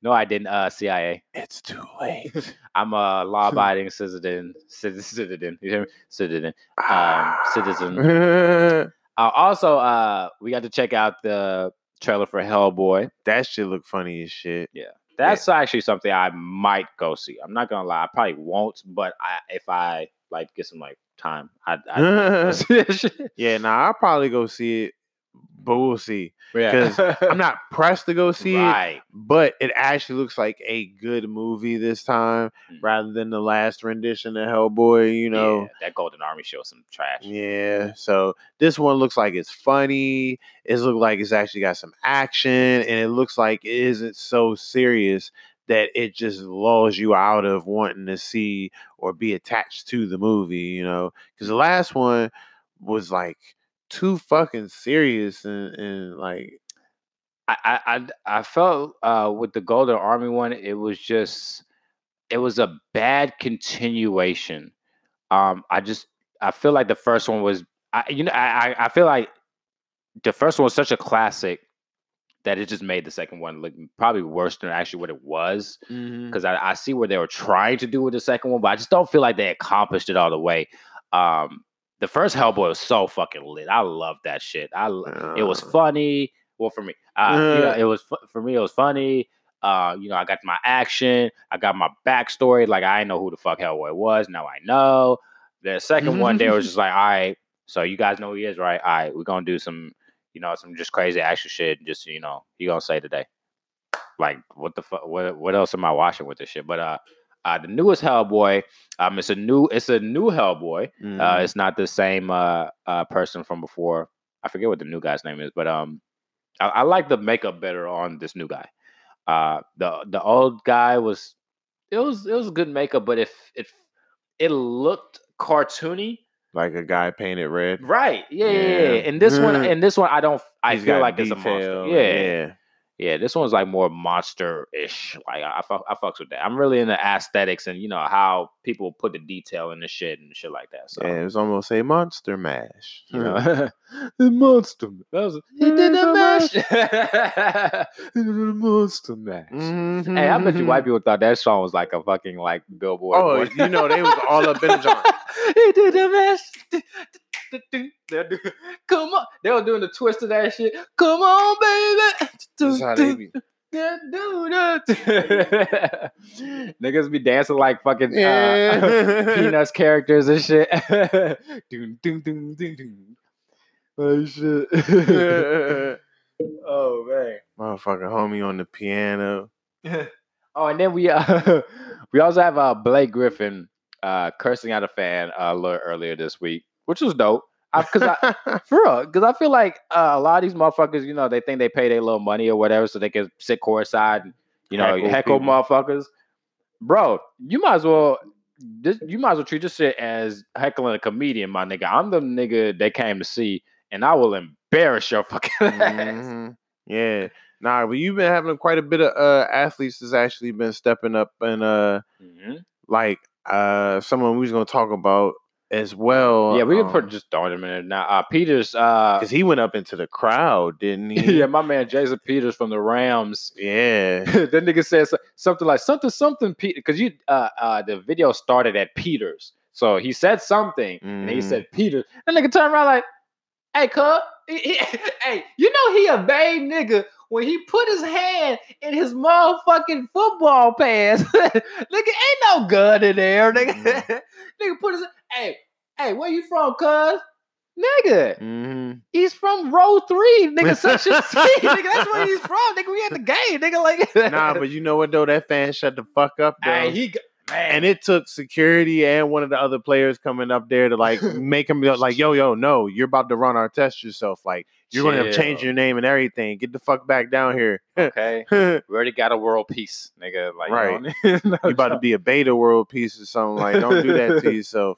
no, I didn't. Uh, CIA. it's too late. I'm a law-abiding citizen. Citizen. Citizen. You hear me? Citizen. Um, citizen. Uh, also, uh, we got to check out the trailer for Hellboy. That shit look funny as shit. Yeah. That's actually something I might go see. I'm not gonna lie, I probably won't, but I if I like get some like time, I I see that shit. yeah, nah, I'll probably go see it, but we'll see. Yeah. I'm not pressed to go see it, but it actually looks like a good movie this time Mm. rather than the last rendition of Hellboy. You know, yeah, that Golden Army show some trash. Yeah. So this one looks like it's funny. It looks like it's actually got some action, and it looks like it isn't so serious that it just lulls you out of wanting to see or be attached to the movie. You know, because the last one was like too fucking serious and, and like I, I I felt uh with the Golden Army one, it was just it was a bad continuation. Um, I just I feel like the first one was I you know I I feel like the first one was such a classic that it just made the second one look probably worse than actually what it was. because I, I see what they were trying to do with the second one, but I just don't feel like they accomplished it all the way. Um, the first Hellboy was so fucking lit. I love that shit. I l- it was Uh, funny. Well, for me, uh, you know, Uh. it was for me. It was funny. Uh, you know, I got my action. I got my backstory. Like I didn't know who the fuck Hellboy was. Now I know. The second one, they was just like, all right, so you guys know who he is, right? All right, we're gonna do some, you know, some just crazy action shit. Just you know, he gonna say today like what the fuck what what else am I watching with this shit? But uh uh the newest Hellboy, um it's a new it's a new Hellboy. Uh mhm. it's not the same uh uh person from before. I forget what the new guy's name is, but um I, I like the makeup better on this new guy. Uh the the old guy was it was it was good makeup, but if it it looked cartoony. like a guy painted red. Right. Yeah, yeah, yeah. Yeah. And this one and this one I don't I He's feel like it's a monster. Yeah. yeah. Yeah, this one's like more monster-ish. Like I, I, fuck, I fucks with that. I'm really into aesthetics and you know how people put the detail in the shit and shit like that. So Yeah, it was almost a monster mash. you know, the monster. That was he did the mash. he did the monster mash. Hey, I bet you white mm-hmm. people thought that song was like a fucking like billboard. Oh, one. you know, they was all up in the joint. he did the mash. They'll do- Come on, they were doing the twist of that shit. Come on, baby. That's how they be. Yeah, do that. Niggas be dancing like fucking uh, Yeah. Peanuts characters and shit. doom, doom, doom, doom, doom. Oh shit. oh man. Motherfucking homie on the piano. Oh, and then we uh, we also have uh Blake Griffin uh cursing out a fan uh, a little earlier this week, which was dope. Because I, For real, because I feel like uh, a lot of these motherfuckers, you know, they think they pay their little money or whatever, so they can sit courtside and you know Heckle heckle, motherfuckers. Bro, you might as well. This, you might as well treat this shit as heckling a comedian, my nigga. I'm the nigga they came to see, and I will embarrass your fucking ass. Mhm. Yeah. Nah, but you've been having quite a bit of uh athletes that's actually been stepping up and uh Mhm. like uh someone we was gonna talk about as well. yeah, we can um, put just him in there now. Uh, Peters, uh, because he went up into the crowd, didn't he? yeah, my man Jason Peters from the Rams. yeah. that nigga says something like something something Peter because you uh uh the video started at Peters. So he said something and he said Peters. That nigga turned around like, hey, he- hey, you know he a babe nigga when he put his hand in his motherfucking football pants. nigga, ain't no gun in there, nigga. Mhm. nigga put his hey, hey, where you from, cuz? Nigga, hmm he's from row three, nigga, section C. nigga, that's where he's from. Nigga, we at the game, nigga. Like Nah, but you know what though? That fan shut the fuck up though. Hey, he g- man. and it took security and one of the other players coming up there to like make him be like, yo, yo, no, you're about to run our test yourself. Like you're going to change your name and everything. Get the fuck back down here. okay. We already got a world peace, nigga. Like, Right. You know, about to be a Metta World Peace or something. Like, don't do that to yourself.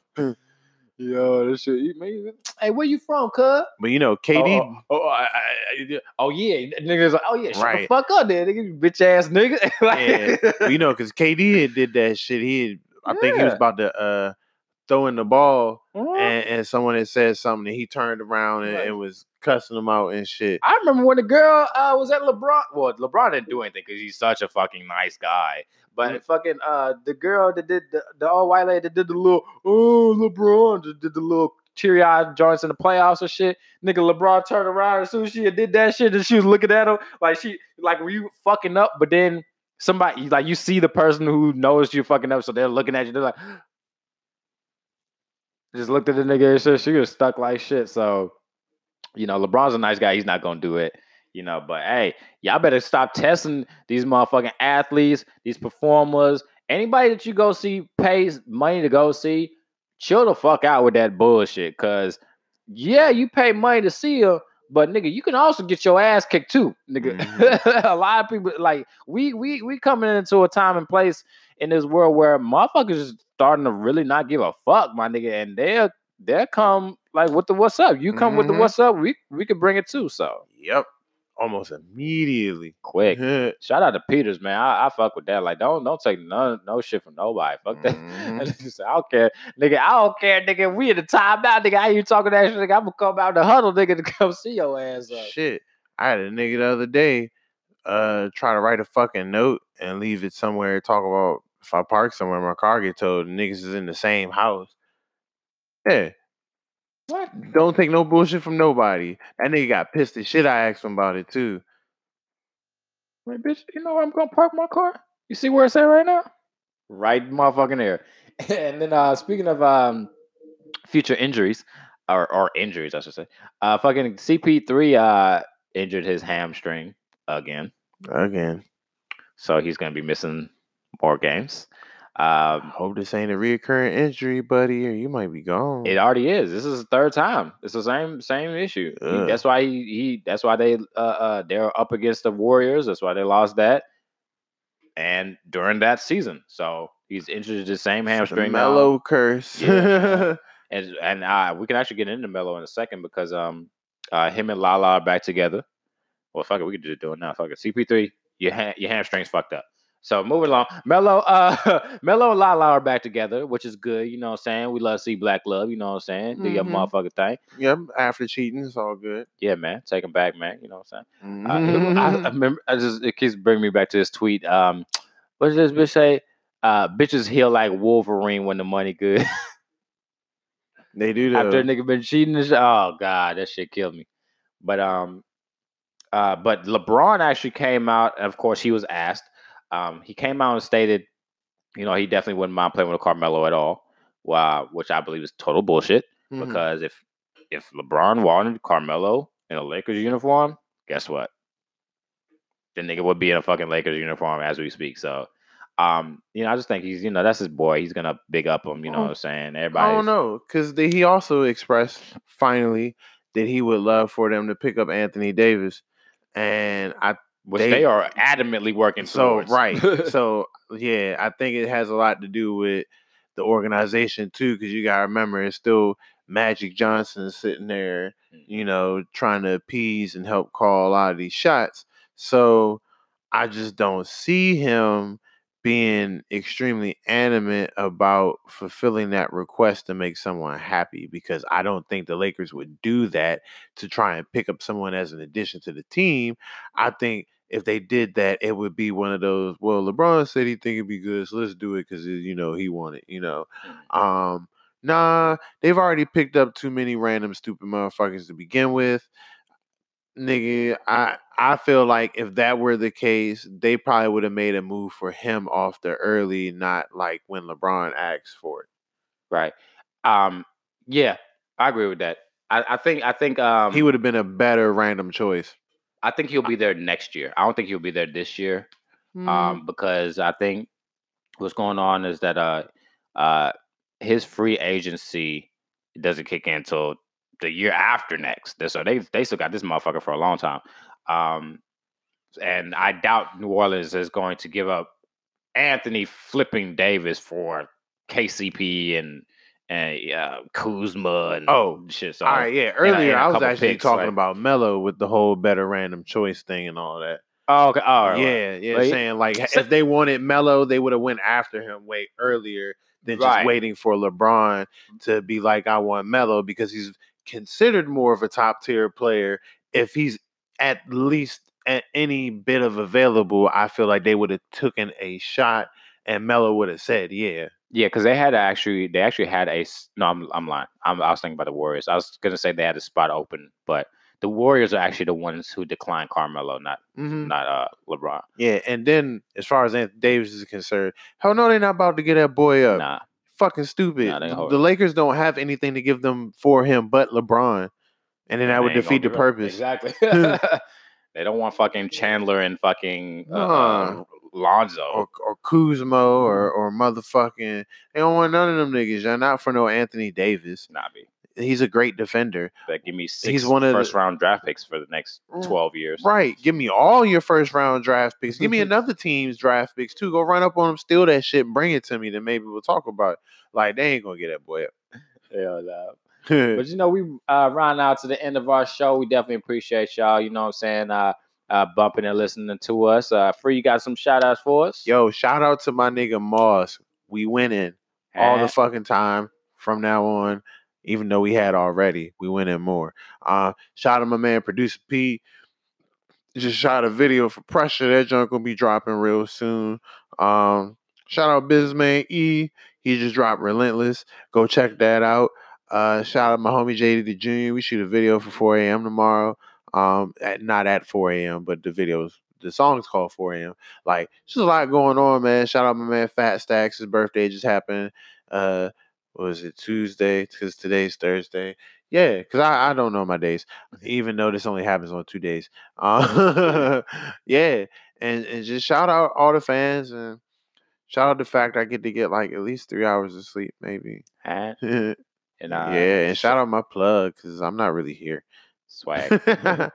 Yo, this shit. you- man, Hey, where you from, cuz? But you know, KD, Oh, oh, oh, I- I- oh, yeah, niggas like, oh yeah, shut Right. the fuck up, there, nigga, you bitch ass nigga. Yeah. like, well, you know, because KD had did that shit. He, had, I think he was about to uh throw in the ball, Mhm. and, and someone had said something, and he turned around and, Right. and was cussing him out and shit. I remember when the girl uh, was at LeBron. Well, LeBron didn't do anything because he's such a fucking nice guy. But Mm. fucking uh, the girl that did the, the old white lady that did the little oh LeBron just did the little teary eyed joints in the playoffs and shit. Nigga, LeBron turned around as soon as she did that shit and she was looking at him like she like were you fucking up? But then somebody like you see the person who knows you fucking up, so they're looking at you. They're like. Just looked at the nigga and shit. She was stuck like shit. So, you know, LeBron's a nice guy. He's not gonna do it. You know, but hey, y'all better stop testing these motherfucking athletes, these performers, anybody that you go see pays money to go see. Chill the fuck out with that bullshit, cause yeah, you pay money to see her, but nigga, you can also get your ass kicked too, nigga. Mm-hmm. a lot of people like we we we coming into a time and place in this world where motherfuckers is starting to really not give a fuck, my nigga, and they'll they'll come like with the what's up. You come with the Mhm. what's up, we we could bring it too. So Yep, almost immediately. quick. Shout out to Peters, man. I, I fuck with that. Like, don't don't take none no shit from nobody. Fuck that. Mhm. I don't care, nigga. I don't care, nigga. We in the time now, nigga. How you talking that shit? Nigga, I'm gonna come out the huddle, nigga, to come see your ass up. Shit, I had a nigga the other day uh try to write a fucking note and leave it somewhere. Talk about if I park somewhere, my car get towed. Niggas is in the same house. Yeah, What? don't take no bullshit from nobody. That nigga got pissed as shit. I asked him about it too. Wait, bitch, you know where I'm gonna park my car? You see where it's at right now? Right motherfucking there. and then uh speaking of um future injuries, or or injuries, I should say. Uh fucking CP3 uh injured his hamstring again. Again, So he's gonna be missing more games. Um hope this ain't a reoccurring injury, buddy, or you might be gone. It already is. This is the third time. It's the same same issue. Ugh. that's why he, he that's why they uh, uh they're up against the Warriors. That's why they lost that. And during that season, so he's injured the same hamstring. Melo curse. Yeah, and and uh, we can actually get into Melo in a second because um uh him and Lala are back together. Well, fuck it, we could just do it now. Fuck it. CP3, your ha- your hamstring's fucked up. So moving along, Melo, uh, Melo and Lala are back together, which is good. You know what I'm saying? We love to see black love. You know what I'm saying? Do your Mhm. motherfucking thing. yep. After cheating, it's all good. Yeah, man. Take him back, man. You know what I'm saying? Uh, Mhm. I, I remember. I just it keeps bringing me back to this tweet. Um, what does this bitch say? Uh, bitches heal like Wolverine when the money good. they do after a though. nigga been cheating shit. Oh god, that shit killed me. But um uh but LeBron actually came out, and of course he was asked. Um he came out and stated, you know, he definitely wouldn't mind playing with Carmelo at all. Wow, which I believe is total bullshit. Mhm. Because if if LeBron wanted Carmelo in a Lakers uniform, guess what? The nigga would be in a fucking Lakers uniform as we speak. So um, you know, I just think he's, you know, that's his boy. He's gonna big up him, you know Oh, what I'm saying? Everybody I don't know, because he also expressed finally that he would love for them to pick up Anthony Davis, and I which They- they, are adamantly working so towards. right. so yeah, I think it has a lot to do with the organization too, because you gotta remember it's still Magic Johnson sitting there, you mm-hmm. know, trying to appease and help call a lot of these shots. So I just don't see him being extremely animate about fulfilling that request to make someone happy because I don't think the Lakers would do that to try and pick up someone as an addition to the team. I think if they did that, it would be one of those. Well, LeBron said he think it'd be good, so let's do it because you know he wanted. You know, um, nah, they've already picked up too many random stupid motherfuckers to begin with. Nigga, I I feel like if that were the case, they probably would have made a move for him off the early, not like when LeBron asked for it. Right. Um. Yeah, I agree with that. I, I think I think um he would have been a better random choice. I think he'll be there next year. I don't think he'll be there this year. Mm. Um, because I think what's going on is that uh uh his free agency doesn't kick in until the year after next. So they they still got this motherfucker for a long time. Um, and I doubt New Orleans is going to give up Anthony flipping Davis for KCP and and uh, Kuzma and Oh, shit. So All right, yeah. and Earlier, and a I was actually picks, talking like- about Melo with the whole better random choice thing and all that. oh, okay, all right, yeah, yeah. But he- saying like so- if they wanted Melo, they would have went after him way earlier than just Right. waiting for LeBron to be like, I want Melo because he's considered more of a top tier player. If he's at least at any bit of available, I feel like they would have taken a shot and Melo would have said, Yeah. Yeah, because they had actually they actually had a no. I'm I'm lying. I'm, I was thinking about the Warriors. I was gonna say they had a spot open, but the Warriors are actually the ones who declined Carmelo, not Mhm. not uh LeBron. Yeah. And then as far as Anthony Davis is concerned, hell no, they're not about to get that boy up. Nah, fucking stupid. Nah, the. Lakers don't have anything to give them for him but LeBron, and then that would defeat the gonna give up. purpose. Exactly. they don't want fucking Chandler and fucking uh, uh, Lonzo. Or, or Kuzma or or motherfucking they don't want none of them niggas. Y'all not for no Anthony Davis. Nah, be He's a great defender. like give me six one of the- first round draft picks for the next Mm, twelve years. Right. Give me all your first round draft picks. Give me another team's draft picks too. Go run up on them, steal that shit, and bring it to me. Then maybe we'll talk about it. Like they ain't gonna get that boy up. Hell no. But you know, we uh round out to the end of our show. We definitely appreciate y'all, you know what I'm saying, uh uh bumping and listening to us. Uh free you got some shout outs for us? Yo, shout out to my nigga Moss. We winning. all the fucking time from now on. Even though we had already, we went in more. Uh, shout out my man, producer Pete. Just shot a video for pressure. That junk gonna be dropping real soon. Um, shout out businessman E. He just dropped Relentless. Go check that out. Uh, shout out my homie JD the Junior. We shoot a video for 4 a.m. tomorrow. Um, at, not at 4 a.m., but the videos, the song's called 4 a.m. Like, just a lot going on, man. Shout out my man Fat Stacks. His birthday just happened. Uh, was it Tuesday? Because today's Thursday. Yeah, because I, I don't know my days, even though this only happens on two days. Uh, yeah, and and just shout out all the fans and shout out the fact I get to get like at least three hours of sleep, maybe. Yeah, And uh and shout out my plug because I'm not really here. swag.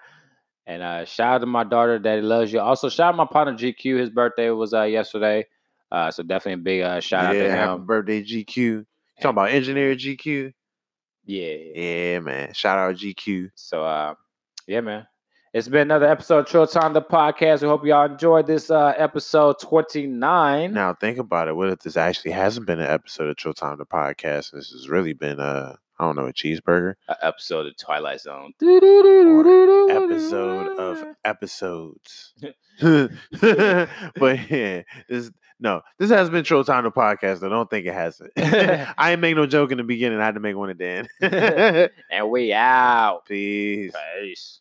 and uh shout out to my daughter that loves you. Also shout out my partner GQ. His birthday was uh yesterday. Uh so definitely a big uh shout out to yeah, happy him. birthday, GQ. Talking about engineer GQ? Yeah. Yeah, man. Shout out GQ. So uh yeah, man. It's been another episode of Trill Time the podcast. We hope y'all enjoyed this uh episode 29. Now think about it. What if this actually hasn't been an episode of Chill Time the podcast? This has really been a I don't know a cheeseburger A episode of Twilight Zone. episode of episodes. but yeah, this no, this has been Chill Time the podcast. I don't think it hasn't. I ain't make no joke in the beginning. I had to make one at the end. and we out. Peace. Peace.